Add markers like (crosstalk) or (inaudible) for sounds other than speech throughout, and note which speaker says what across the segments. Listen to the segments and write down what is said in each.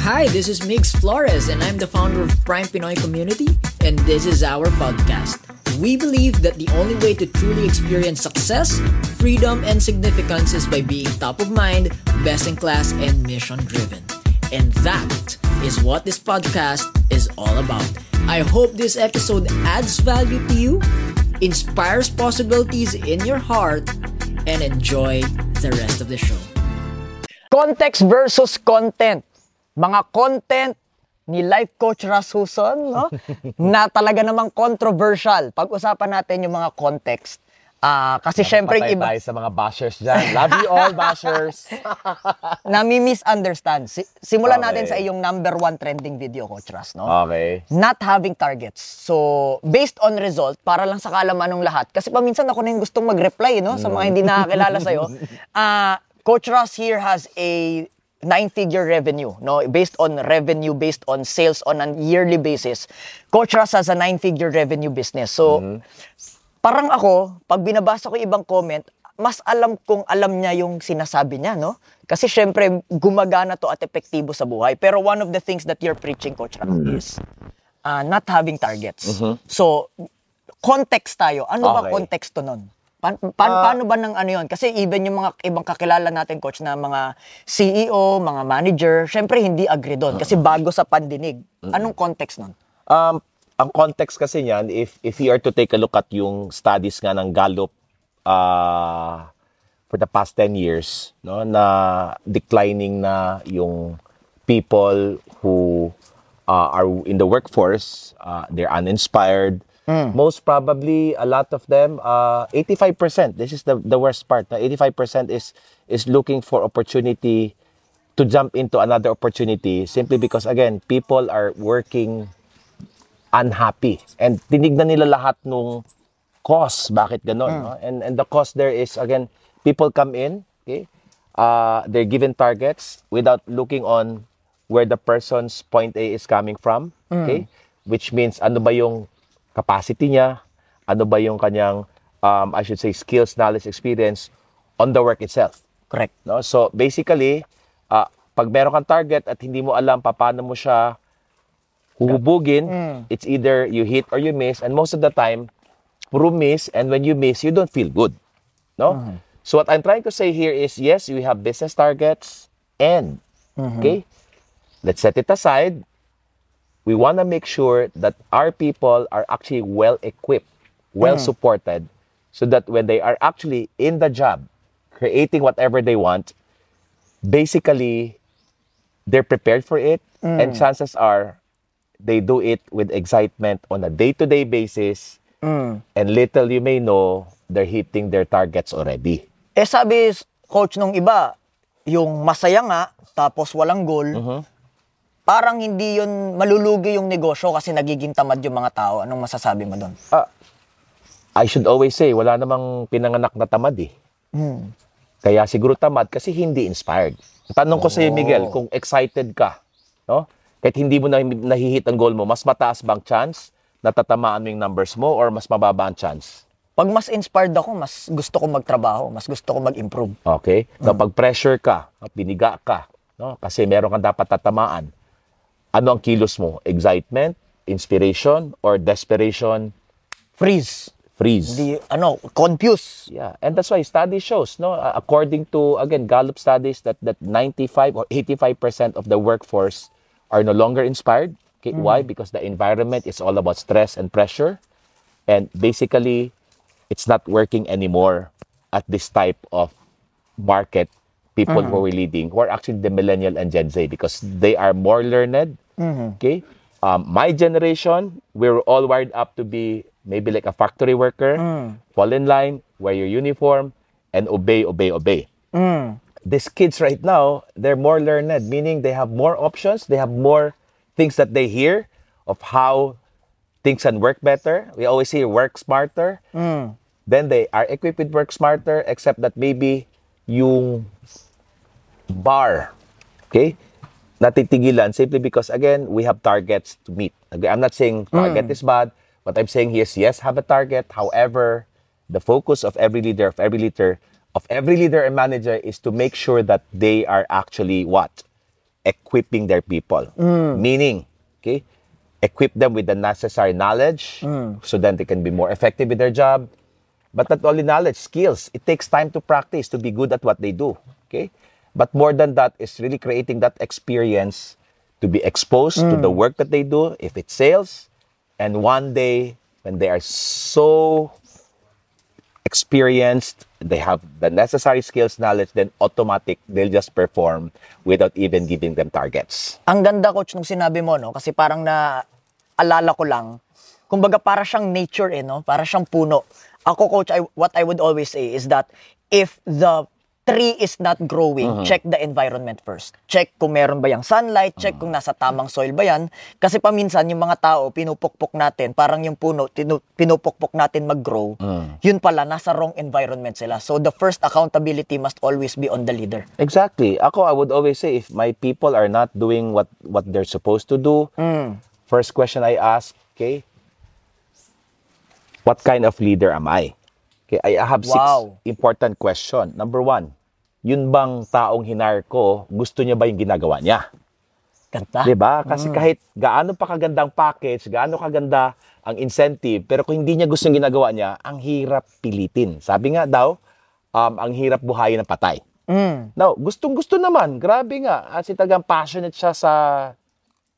Speaker 1: Hi, this is Mix Flores, and I'm the founder of Prime Pinoy Community, and this is our podcast. We believe that the only way to truly experience success, freedom, and significance is by being top of mind, best in class, and mission driven. And that is what this podcast is all about. I hope this episode adds value to you, inspires possibilities in your heart, and enjoy the rest of the show.
Speaker 2: Context versus content. Mga content ni life coach Rasuson, no? (laughs) na talaga namang controversial. Pag-usapan natin yung mga context. Ah, kasi syempre yung iba
Speaker 3: tayo sa mga bashers dyan. Love you all, bashers. (laughs)
Speaker 2: nami-misunderstand. Si- simulan natin
Speaker 3: Okay.
Speaker 2: sa iyong number one trending video, Coach Ras, no?
Speaker 3: Okay.
Speaker 2: Not having targets. So, based on result, para lang sa kalaman ng lahat, kasi paminsan ako na yung gustong mag-reply, no? Sa mga hindi nakakilala sa'yo. (laughs) Ah, Coach Ross here has a nine-figure revenue, no? Based on revenue, based on sales on a yearly basis. Coach Ross has a nine-figure revenue business. So, parang ako, pag binabasa ko ibang comment, mas alam kong alam niya yung sinasabi niya, no? Kasi syempre, gumagana to at epektibo sa buhay. Pero one of the things that you're preaching, Coach Ram, is uh, not having targets. So, context tayo. Ano ba
Speaker 3: Okay.
Speaker 2: konteksto nun? Pa- pa- paano ba ng ano yun? Kasi even yung mga ibang kakilala natin, coach, na mga CEO, mga manager, syempre hindi agree doon kasi bago sa pandinig. Anong context nun?
Speaker 3: Um, ang context kasi niyan, if, if you are to take a look at yung studies nga ng Gallup uh, for the past 10 years, no, na declining na yung people who uh, are in the workforce, uh, they're uninspired. Most probably, a lot of them, uh, 85%, this is the, the worst part, na 85% is, is looking for opportunity to jump into another opportunity simply because, again, people are working unhappy. And tinignan nila lahat nung cause, bakit ganon. No? And, and the cause there is, again, people come in, okay? Uh, they're given targets without looking on where the person's point A is coming from, okay? Which means, ano ba yung capacity niya? Ano ba yung kanyang, um, I should say, skills, knowledge, experience on the work itself.
Speaker 2: Correct.
Speaker 3: No? So basically, ah, pag meron kang target at hindi mo alam pa paano mo siya huhubugin, it's either you hit or you miss and most of the time, puro miss and when you miss, you don't feel good. No? So what I'm trying to say here is yes, we have business targets and okay, let's set it aside. We want to make sure that our people are actually well equipped, well supported so that when they are actually in the job, creating whatever they want, basically they're prepared for it and chances are they do it with excitement on a day-to-day basis. And little you may know they're hitting their targets already.
Speaker 2: Eh sabi coach nung iba, yung masaya nga tapos walang goal. Parang hindi yun malulugi yung negosyo kasi nagiging tamad yung mga tao. Anong masasabi mo doon?
Speaker 3: I should always say wala namang pinanganak na tamad eh kaya siguro tamad kasi hindi inspired tanong ko sa iyo Miguel kung excited ka no kahit hindi mo na nahihit ang goal mo mas mataas bang chance na tatamaan mo yung numbers mo or mas mababa ang chance
Speaker 2: Pag mas inspired ako, mas gusto ko magtrabaho, mas gusto ko mag-improve.
Speaker 3: Okay? So, pag pressure ka, piniga ka, no? kasi meron kang dapat tatamaan, ano ang kilos mo? Excitement, inspiration, or desperation,
Speaker 2: Freeze.
Speaker 3: freeze?
Speaker 2: Di, ano, confuse.
Speaker 3: Yeah, and that's why study shows, no, according to again Gallup studies that that 95 or 85% of the workforce are no longer inspired. Okay, mm. why? Because the environment is all about stress and pressure, and basically, it's not working anymore at this type of market. People mm-hmm. who are leading, who are actually the millennial and Gen Z, because they are more learned. Mm-hmm. Okay, um, my generation, we're all wired up to be maybe like a factory worker, mm. fall in line, wear your uniform, and obey, obey, obey. Mm. These kids right now, they're more learned, meaning they have more options, they have more things that they hear of how things can work better. We always say work smarter. Mm. Then they are equipped with work smarter, except that maybe yung bar, okay, natitigilan simply because, again, we have targets to meet. Again, I'm not saying mm. target is bad. What I'm saying here is, yes, have a target. However, the focus of every leader, of every leader, of every leader and manager is to make sure that they are actually what? equipping their people. Mm. Meaning, okay, equip them with the necessary knowledge mm. so then they can be more effective with their job. But not only knowledge, skills. It takes time to practice to be good at what they do. Okay? But more than that is really creating that experience to be exposed to the work that they do, if it's sales, and one day when they are so experienced, they have the necessary skills, knowledge, then automatic, they'll just perform without even giving them targets.
Speaker 2: Ang ganda coach nung sinabi mo no kasi parang na alala ko lang kumbaga para siyang nature eh no para siyang puno. Ako coach I, what I would always say is that if the tree is not growing, check the environment first. Check kung meron ba yung sunlight, check kung nasa tamang soil ba yan. Kasi paminsan yung mga tao, pinupukpok natin, parang yung puno, tinu- pinupukpok natin mag-grow. Yun pala, nasa wrong environment sila. So the first accountability must always be on the leader.
Speaker 3: Exactly. Ako, I would always say, if my people are not doing what, what they're supposed to do, first question I ask, okay, what kind of leader am I? Okay, I have six
Speaker 2: Wow.
Speaker 3: important question. Number one, yun bang taong hinar ko, gusto niya ba yung ginagawa niya?
Speaker 2: Ganda.
Speaker 3: 'Di ba? Kasi kahit gaano pa kagandang package, gaano kaganda ang incentive, pero kung hindi niya gusto yung ginagawa niya, ang hirap pilitin. Sabi nga daw, um, ang hirap buhayin ng patay.
Speaker 2: Mm.
Speaker 3: Now, gustong-gusto naman. Grabe nga. Kasi talagang passionate siya sa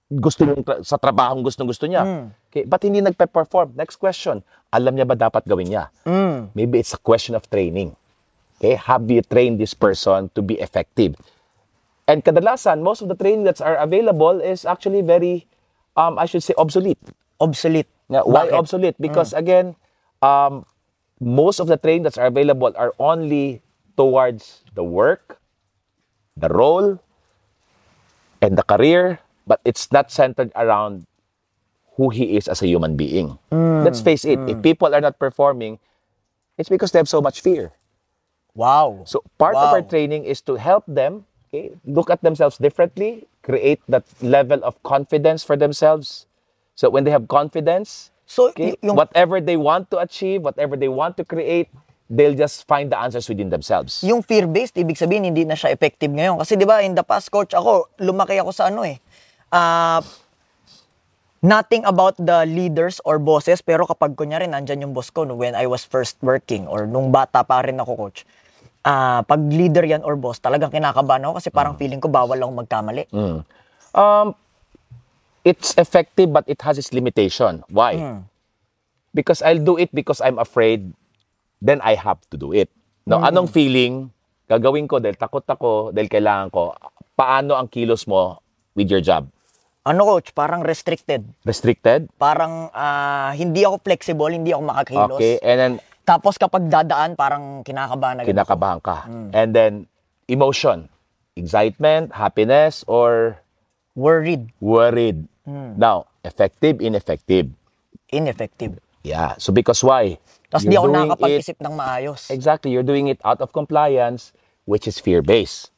Speaker 3: gusto niyang tra- sa trabahong gustong-gusto niya. Okay, but hindi nagpe-perform. Next question. Alam niya ba dapat gawin niya?
Speaker 2: Mm.
Speaker 3: Maybe it's a question of training. Okay, have you trained this person to be effective? And kadalasan, most of the training that's are available is actually very, um, I should say, obsolete.
Speaker 2: Obsolete.
Speaker 3: Nga, why obsolete? Because again, um, most of the training that's are available are only towards the work, the role, and the career, but it's not centered around who he is as a human being. Let's face it, if people are not performing, it's because they have so much fear.
Speaker 2: Wow.
Speaker 3: So part of
Speaker 2: Wow.
Speaker 3: our training is to help them okay, look at themselves differently, create that level of confidence for themselves. So when they have confidence,
Speaker 2: So,
Speaker 3: okay,
Speaker 2: yung
Speaker 3: whatever they want to achieve, whatever they want to create, they'll just find the answers within themselves.
Speaker 2: yung fear-based, ibig sabihin hindi na siya effective ngayon. Kasi di ba, in the past, coach, ako, lumaki ako sa ano eh. Ah, nothing about the leaders or bosses, pero kapag kunyari, nandyan yung boss ko no, when I was first working or nung bata pa rin ako, coach, ah pag leader yan or boss, talagang kinakabahan ako kasi parang feeling ko bawal akong magkamali.
Speaker 3: Mm. Um, it's effective, but it has its limitation. Why? Because I'll do it because I'm afraid, then I have to do it. Now, anong feeling gagawin ko dahil takot ako, dahil kailangan ko, paano ang kilos mo with your job?
Speaker 2: Ano, coach, parang restricted.
Speaker 3: Restricted?
Speaker 2: Parang ah, hindi ako flexible, hindi ako makakilos.
Speaker 3: Okay, and then
Speaker 2: Tapos kapag dadaan, parang kinakabahan ako.
Speaker 3: kinakabahan ka. And then, emotion, excitement, happiness, or
Speaker 2: Worried,
Speaker 3: worried. Now, effective, ineffective.
Speaker 2: ineffective.
Speaker 3: Yeah. So because why?
Speaker 2: Tapos di ako nakakapag-isip ng maayos.
Speaker 3: Exactly. You're doing it out of compliance, which is fear-based.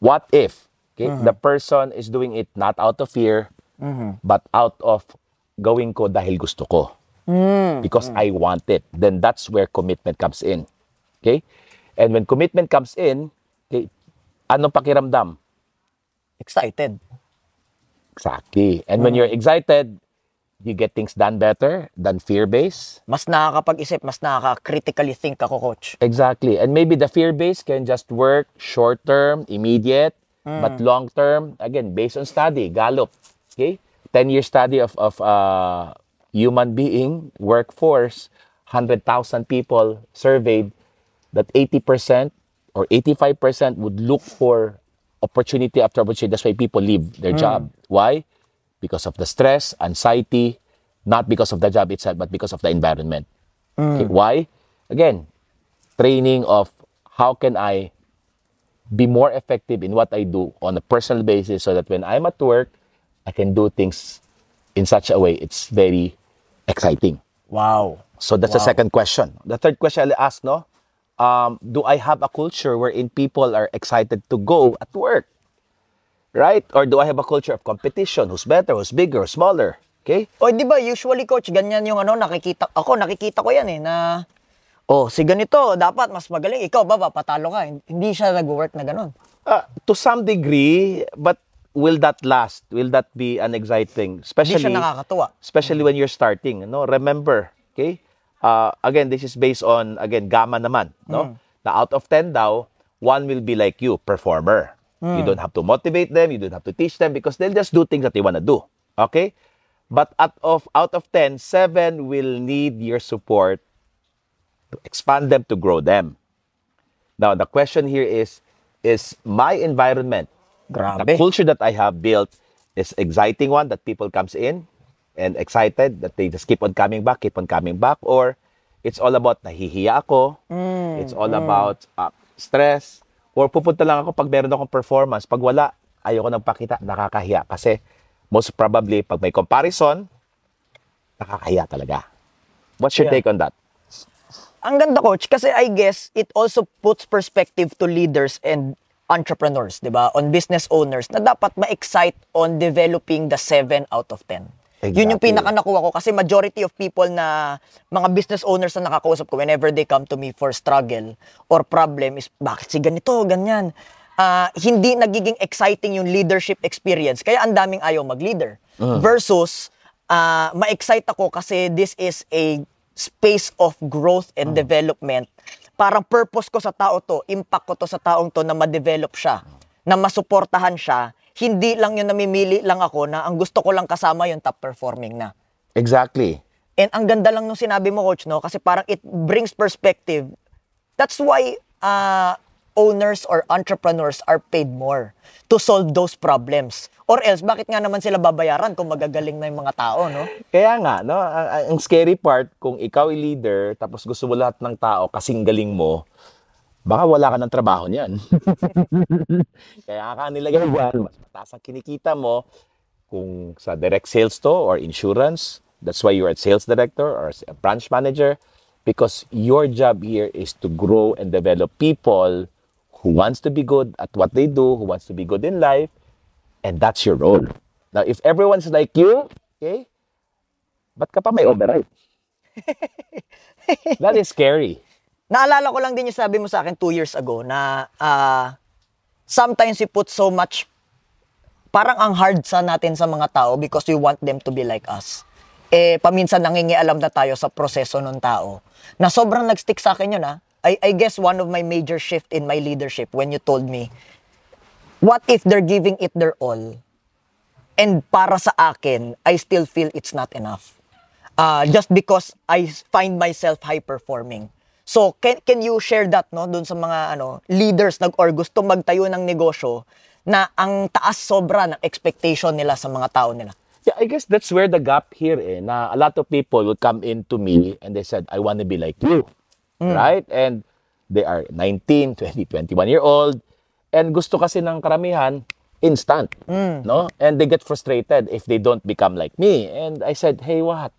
Speaker 3: What if okay, the person is doing it not out of fear, but out of gawin ko dahil gusto ko? Because I want it. Then that's where commitment comes in. Okay? And when commitment comes in, okay, anong pakiramdam?
Speaker 2: Excited.
Speaker 3: Exactly. And when you're excited, you get things done better than fear-based.
Speaker 2: Mas nakakapag-isip, mas nakaka-critically think ako, coach.
Speaker 3: Exactly. And maybe the fear base can just work short term, immediate, but long term, again, based on study, Gallup. Okay? 10 year study of, of uh, human being, workforce, 100,000 people surveyed that 80% or 85% would look for opportunity after opportunity. That's why people leave their hmm. job. Why? Because of the stress, anxiety, not because of the job itself, but because of the environment. Hmm. Okay, why? Again, training of how can I be more effective in what I do on a personal basis so that when I'm at work, I can do things in such a way it's very exciting.
Speaker 2: Wow.
Speaker 3: So that's the second question. The third question I'll ask, no? Um, do I have a culture wherein people are excited to go at work? Right? Or do I have a culture of competition? Who's better, who's bigger, who's smaller? Okay?
Speaker 2: O, di ba, usually, coach, ganyan yung ano, nakikita, ako, nakikita ko yan eh, na, oh, si ganito, dapat mas magaling. Ikaw ba, ba, patalo ka. Hindi siya nag-work na ganun.
Speaker 3: Uh, to some degree, but will that last? Will that be an exciting?
Speaker 2: Hindi
Speaker 3: Especially
Speaker 2: siya nakakatuwa.
Speaker 3: especially when you're starting no? Remember okay? Uh, again this is based on again gamma naman no? Na out of 10 daw one will be like you performer. You don't have to motivate them you don't have to teach them because they'll just do things that they want to do okay? But out of out of 10 7 will need your support to expand them to grow them. Now the question here is is my environment
Speaker 2: Grabe.
Speaker 3: the culture that I have built is exciting one that people comes in and excited that they just keep on coming back, keep on coming back, or it's all about nahihiya ako, it's all about uh, stress, or pupunta lang ako pag meron akong performance. Pag wala, ayoko nang pakita, nakakahiya. Kasi most probably, pag may comparison, nakakahiya talaga. What's your
Speaker 2: Yeah.
Speaker 3: take on that?
Speaker 2: Ang ganda coach kasi I guess it also puts perspective to leaders and entrepreneurs, 'di ba? On business owners na dapat ma-excite on developing the 7 out of 10. Yun yung
Speaker 3: Exactly.
Speaker 2: pinaka nakuha ko kasi majority of people na mga business owners na nakakausap ko whenever they come to me for struggle or problem is bakit si ganito, ganyan. Ah, hindi nagiging exciting yung leadership experience. Kaya ang daming ayaw mag-leader. Versus ah, ma-excite ako kasi this is a space of growth and development. Parang purpose ko sa tao to, impact ko to sa taong to na ma-develop siya, na masuportahan siya. Hindi lang yung namimili lang ako na ang gusto ko lang kasama yung top performing na.
Speaker 3: Exactly.
Speaker 2: And ang ganda lang nung sinabi mo, coach, no? Kasi parang it brings perspective. That's why uh, owners or entrepreneurs are paid more to solve those problems. Or else, bakit nga naman sila babayaran kung magagaling na yung mga tao, no?
Speaker 3: Kaya nga, no, ang, ang scary part, kung ikaw ay leader, tapos gusto mo lahat ng tao kasing galing mo, baka wala ka ng trabaho niyan. (laughs) Kaya ka nilagay yan, mas mataas ang kinikita mo kung sa direct sales to or insurance. That's why you're a sales director or a branch manager because your job here is to grow and develop people who wants to be good at what they do, who wants to be good in life, and that's your role. Now, if everyone's like you, okay, ba't ka pa may override? (laughs) That is scary.
Speaker 2: Naalala ko lang din yung sabi mo sa akin two years ago na ah, sometimes we put so much, parang ang hard sa natin sa mga tao because we want them to be like us. Eh, paminsan nangingialam na tayo sa proseso ng tao. Na sobrang nag-stick sa akin yun ha. I, I guess one of my major shift in my leadership when you told me, what if they're giving it their all? And para sa akin, I still feel it's not enough. Uh, just because I find myself high performing. So, can, can you share that no doon sa mga ano leaders nag or gusto magtayo ng negosyo na ang taas sobra ng expectation nila sa mga tao nila?
Speaker 3: Yeah, I guess that's where the gap here eh, na a lot of people would come into me and they said, I want to be like you. Right? And they are 19, 20, 21 year old. And gusto kasi ng karamihan, instant. No? And they get frustrated if they don't become like me. And I said, hey, what?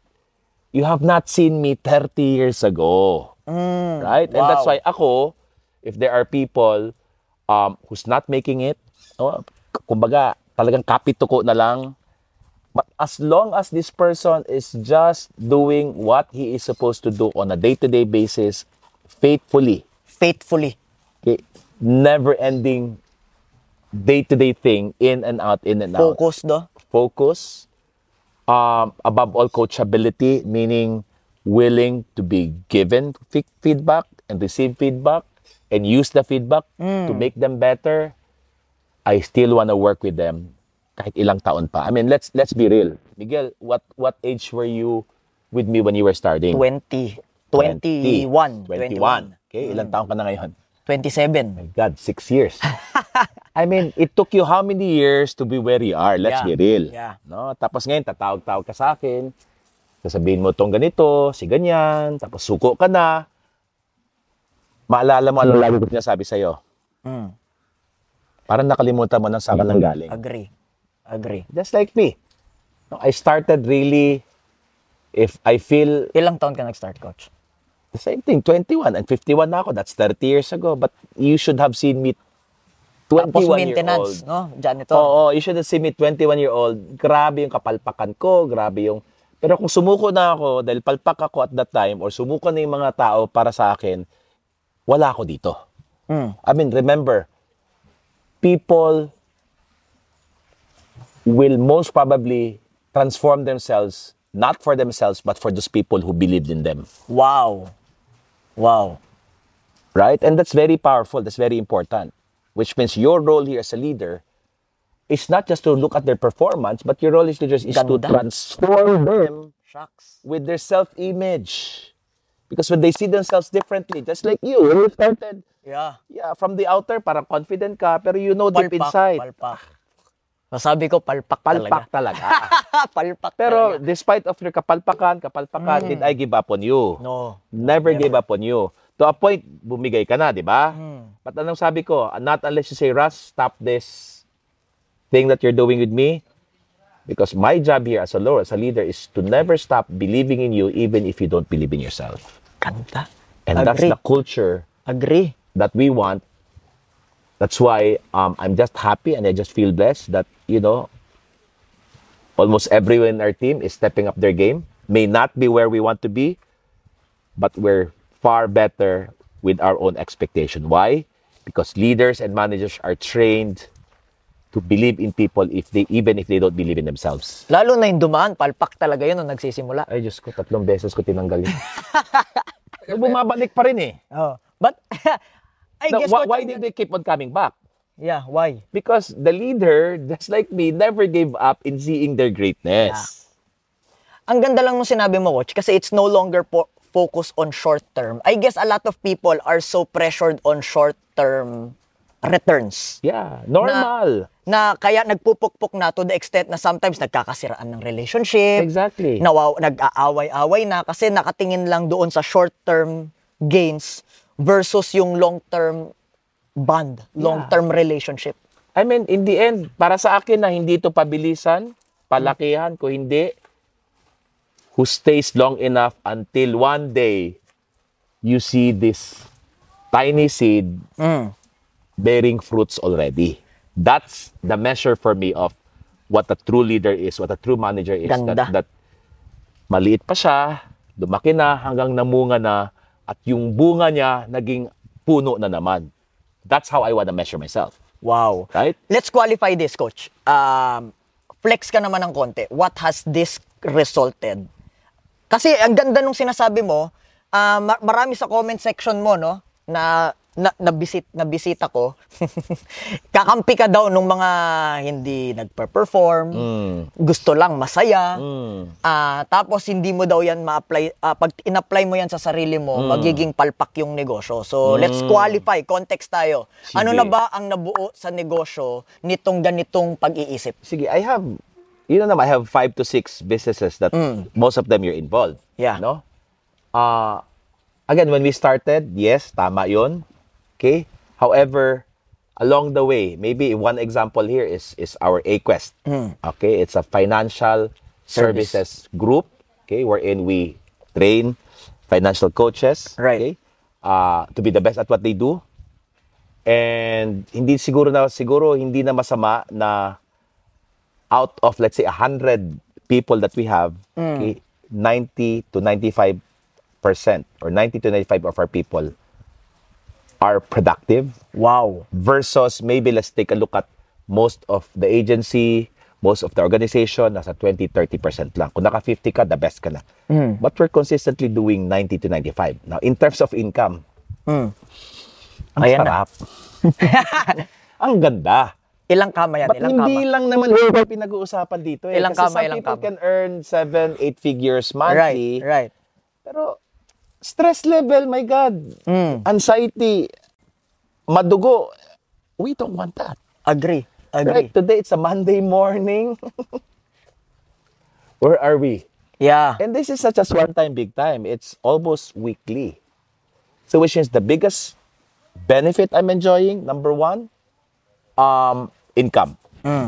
Speaker 3: You have not seen me 30 years ago. Right? And that's
Speaker 2: wow.
Speaker 3: why ako, if there are people um, who's not making it, no, kumbaga, talagang kapituko na lang, But as long as this person is just doing what he is supposed to do on a day-to-day basis, faithfully,
Speaker 2: Faithfully.
Speaker 3: okay, never-ending day-to-day thing, in and out, in and out.
Speaker 2: Focus do.
Speaker 3: Focus. Um, above all, coachability, meaning willing to be given fe- feedback and receive feedback and use the feedback to make them better. I still want to work with them kahit ilang taon pa. I mean, let's let's be real. Miguel, what what age were you with me when you were starting?
Speaker 2: 20. 21.
Speaker 3: 21. Okay, ilang taon ka na ngayon?
Speaker 2: 27.
Speaker 3: My God, six years. (laughs) I mean, it took you how many years to be where you are? Let's
Speaker 2: Yeah.
Speaker 3: be real.
Speaker 2: Yeah.
Speaker 3: No? Tapos ngayon, tatawag-tawag ka sa akin. Sasabihin mo tong ganito, si ganyan, tapos suko ka na. Maalala mo ano lagi ko sinasabi sa'yo.
Speaker 2: Mm.
Speaker 3: Parang nakalimutan mo na saan ka nang galing.
Speaker 2: Agree. Agree.
Speaker 3: Just like me. No, I started really, if I feel
Speaker 2: Ilang taon ka nag-start, coach?
Speaker 3: the same thing, 21 and 51 na ako. That's 30 years ago. But you should have seen me 21
Speaker 2: Tapos
Speaker 3: year old.
Speaker 2: maintenance, no? Janitor.
Speaker 3: Oo, you should have seen me 21 year old. Grabe yung kapalpakan ko, grabe yung... Pero kung sumuko na ako, dahil palpak ako at that time, or sumuko na yung mga tao para sa akin, wala ako dito.
Speaker 2: Mm.
Speaker 3: I mean, remember, people will most probably transform themselves not for themselves but for those people who believed in them
Speaker 2: Wow. Wow.
Speaker 3: right and that's very powerful that's very important which means your role here as a leader is not just to look at their performance but your role as leaders is to transform them
Speaker 2: Shucks.
Speaker 3: with their self-image because when they see themselves differently just like you when you started
Speaker 2: Yeah.
Speaker 3: yeah from the outer parang confident ka pero you know deep inside.
Speaker 2: Masabi ko, palpak,
Speaker 3: palpak
Speaker 2: talaga.
Speaker 3: talaga (laughs)
Speaker 2: palpak
Speaker 3: pero
Speaker 2: talaga.
Speaker 3: despite of your kapalpakan kapalpakan did I give up on you
Speaker 2: No.
Speaker 3: never gave up on you to a point bumigay ka na di ba
Speaker 2: Hmm.
Speaker 3: but anong sabi ko not unless you say Russ stop this thing that you're doing with me because my job here as a Lord, as a leader is to never stop believing in you even if you don't believe in yourself
Speaker 2: Kanta.
Speaker 3: and that's
Speaker 2: Agree.
Speaker 3: the culture
Speaker 2: Agree.
Speaker 3: that we want. That's why um, I'm just happy and I just feel blessed that, you know, almost everyone in our team is stepping up their game. May not be where we want to be, but we're far better with our own expectation. Why? Because leaders and managers are trained to believe in people if they even if they don't believe in themselves.
Speaker 2: Lalo na yung dumaan, palpak talaga yun nung nagsisimula.
Speaker 3: Ay, Diyos ko, tatlong beses ko tinanggal yun. (laughs) Bumabalik pa rin eh.
Speaker 2: Oh. But, (laughs) I
Speaker 3: Now,
Speaker 2: guess,
Speaker 3: why,
Speaker 2: Coach,
Speaker 3: why did they keep on coming back?
Speaker 2: Yeah, why?
Speaker 3: Because the leader, just like me, never gave up in seeing their greatness.
Speaker 2: Ang ganda lang nung sinabi mo, Coach, kasi it's no longer po- focus on short term. I guess a lot of people are so pressured on short term returns.
Speaker 3: Yeah, normal.
Speaker 2: Na kaya nagpupukpok na to the extent na sometimes nagkakasiraan ng relationship.
Speaker 3: exactly.
Speaker 2: Nawaw, nag-aaway-away na kasi nakatingin lang doon sa short-term gains versus yung long-term bond, long-term relationship.
Speaker 3: I mean, in the end, para sa akin na hindi ito pabilisan, palakihan, kung hindi, who stays long enough until one day you see this tiny seed bearing fruits already. That's the measure for me of what a true leader is, what a true manager is.
Speaker 2: Ganda.
Speaker 3: That, that maliit pa siya, lumaki na hanggang namunga na, at yung bunga niya naging puno na naman. That's how I want to measure myself.
Speaker 2: Wow.
Speaker 3: Right?
Speaker 2: Let's qualify this, coach. Um, flex ka naman ng konti. What has this resulted? Kasi ang ganda nung sinasabi mo, ma- marami sa comment section mo, no, na na nabisit nabisita ko. (laughs) Kakampi ka daw nung mga hindi nagpe-perform. Gusto lang masaya. Ah, tapos hindi mo daw yan ma-apply ah, pag in-apply mo yan sa sarili mo, magiging palpak yung negosyo. So, let's qualify, context tayo. Ano
Speaker 3: Sige.
Speaker 2: na ba ang nabuo sa negosyo nitong ganitong pag-iisip?
Speaker 3: Sige, I have, you know naman, I have five to six businesses that most of them you're involved.
Speaker 2: Yeah.
Speaker 3: No? Uh, again, when we started, yes, tama yun. Okay? However, along the way, maybe one example here is is our A-Quest. Okay? It's a financial
Speaker 2: Service.
Speaker 3: services group, okay, wherein we train financial coaches,
Speaker 2: Right.
Speaker 3: okay, uh, to be the best at what they do. And hindi siguro na siguro hindi na masama na out of let's say 100 people that we have, okay, 90 to 95 percent or 90 to 95 of our people are productive
Speaker 2: Wow.
Speaker 3: versus maybe let's take a look at most of the agency, most of the organization, nasa 20, 30% lang. Kung naka 50 ka, the best ka na. But we're consistently doing 90 to 95. Now, in terms of income, ang
Speaker 2: Ayan
Speaker 3: sarap. (laughs) ang ganda.
Speaker 2: Ilang kama yan?
Speaker 3: But
Speaker 2: Ilang
Speaker 3: hindi
Speaker 2: kama?
Speaker 3: lang naman labor pinag-uusapan dito. Eh.
Speaker 2: Ilang
Speaker 3: Kasi
Speaker 2: kama,
Speaker 3: some
Speaker 2: ilang
Speaker 3: people
Speaker 2: kama?
Speaker 3: can earn 7, 8 figures
Speaker 2: Right,
Speaker 3: monthly.
Speaker 2: right.
Speaker 3: Pero stress level, my God.
Speaker 2: Hmm.
Speaker 3: Anxiety, madugo. We don't want that.
Speaker 2: Agree. Agree.
Speaker 3: Right? Today, it's a Monday morning. (laughs) Where are we?
Speaker 2: Yeah.
Speaker 3: And this is such a one time, big time. It's almost weekly. So, which is the biggest benefit I'm enjoying, number one, um, income.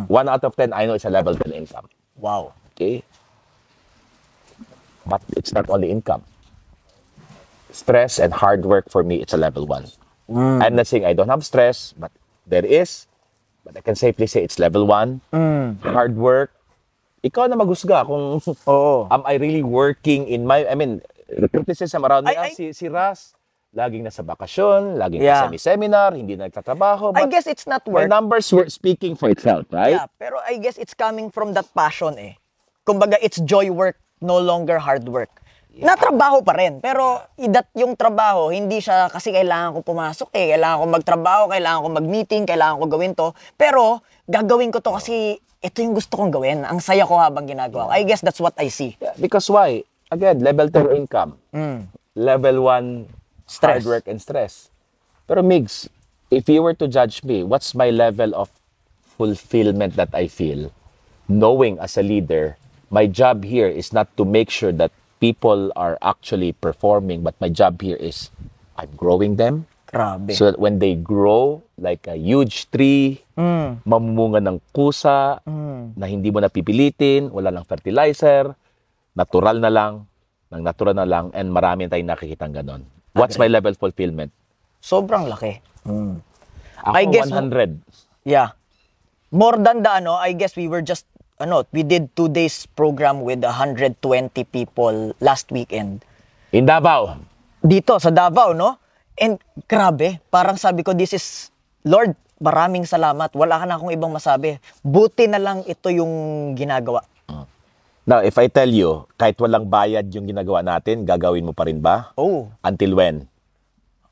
Speaker 3: One out of 10, I know it's a level 10 income.
Speaker 2: Wow.
Speaker 3: Okay? But it's not only income. Stress and hard work for me, it's a level one. I'm not saying I don't have stress, but there is. But I can safely say it's level one. Hard work. Ikaw na maghusga kung (laughs)
Speaker 2: Oo.
Speaker 3: am I really working in my, I mean, the criticism around me,
Speaker 2: I-
Speaker 3: ah,
Speaker 2: I-
Speaker 3: si, si Ras, laging nasa bakasyon, laging
Speaker 2: Yeah.
Speaker 3: nasa seminar, hindi nagtatrabaho.
Speaker 2: I guess it's not
Speaker 3: the
Speaker 2: work.
Speaker 3: numbers were speaking for itself, right?
Speaker 2: Yeah, pero I guess it's coming from that passion eh. Kumbaga, it's joy work, no longer hard work. Natrabaho pa rin, pero idat yung trabaho, hindi siya kasi kailangan ko pumasok eh, kailangan ko magtrabaho, kailangan ko mag-meeting, kailangan ko gawin to. Pero gagawin ko to kasi ito yung gusto kong gawin. Ang saya ko habang ginagawa. I guess that's what I see.
Speaker 3: Yeah, Because why? Again, level 2 income. Level 1
Speaker 2: Stress.
Speaker 3: hard work and stress. Pero Migs, if you were to judge me, what's my level of fulfillment that I feel? Knowing as a leader, my job here is not to make sure that people are actually performing, but my job here is I'm growing them.
Speaker 2: Grabe.
Speaker 3: So that when they grow like a huge tree, mamumunga ng kusa, na hindi mo napipilitin, wala lang fertilizer, natural na lang, ng natural na lang, and marami tayong nakikitang ganon. What's my level fulfillment?
Speaker 2: Sobrang laki.
Speaker 3: Ako,
Speaker 2: I guess-
Speaker 3: 100.
Speaker 2: Yeah. More than the ano, I guess we were just ano, we did two days program with 120 people last weekend.
Speaker 3: In Davao,
Speaker 2: Dito sa Davao, no? And grabe, parang sabi ko, this is, Lord, maraming salamat. Wala ka na akong ibang masabi. Buti na lang ito yung ginagawa.
Speaker 3: now if I tell you, kahit walang bayad yung ginagawa natin, gagawin mo pa rin ba?
Speaker 2: Oh,
Speaker 3: Until when?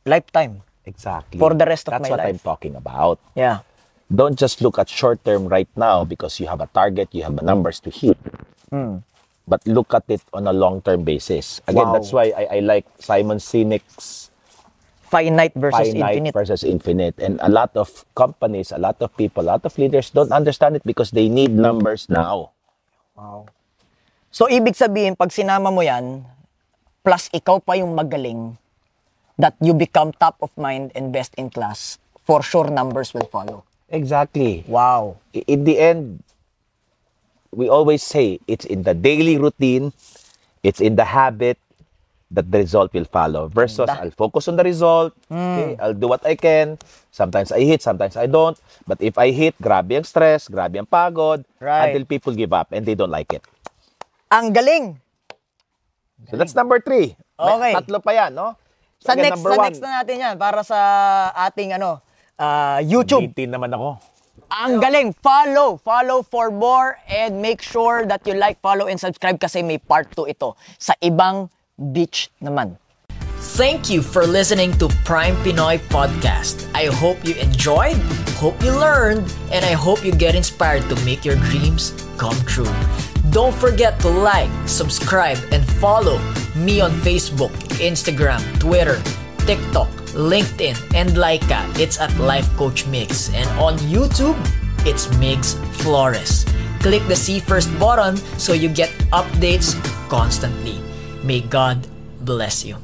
Speaker 2: lifetime.
Speaker 3: Exactly.
Speaker 2: For the rest of
Speaker 3: That's
Speaker 2: my
Speaker 3: what I'm
Speaker 2: life.
Speaker 3: talking about.
Speaker 2: Yeah.
Speaker 3: Don't just look at short term right now because you have a target, you have a numbers to hit. But look at it on a long term basis. Again,
Speaker 2: Wow.
Speaker 3: that's why I, I like Simon Sinek's
Speaker 2: Finite versus
Speaker 3: finite
Speaker 2: infinite.
Speaker 3: versus infinite. And a lot of companies, a lot of people, a lot of leaders don't understand it because they need numbers now.
Speaker 2: Wow. So, ibig sabihin, pag sinama mo yan, plus ikaw pa yung magaling, that you become top of mind and best in class, for sure numbers will follow.
Speaker 3: Exactly.
Speaker 2: Wow.
Speaker 3: In the end, we always say it's in the daily routine, it's in the habit that the result will follow. Versus,
Speaker 2: Da-
Speaker 3: I'll focus on the result, okay, I'll do what I can. Sometimes I hit, sometimes I don't. But if I hit, grabe ang stress, grabe ang pagod,
Speaker 2: Right.
Speaker 3: until people give up and they don't like it.
Speaker 2: Ang galing!
Speaker 3: So that's number three. May
Speaker 2: Okay.
Speaker 3: Tatlo pa yan, no? So
Speaker 2: Sa
Speaker 3: again,
Speaker 2: next, sa
Speaker 3: one,
Speaker 2: next na natin yan, para sa ating ano, ah, YouTube.
Speaker 3: 18 naman ako.
Speaker 2: Ang galing! Follow! Follow for more and make sure that you like, follow, and subscribe kasi may part 2 ito sa ibang beach naman.
Speaker 1: Thank you for listening to Prime Pinoy Podcast. I hope you enjoyed, hope you learned, and I hope you get inspired to make your dreams come true. Don't forget to like, subscribe, and follow me on Facebook, Instagram, Twitter, TikTok, LinkedIn, and Laika. It's at Life Coach Mix. And on YouTube, it's Migs Flores. Click the See First button so you get updates constantly. May God bless you.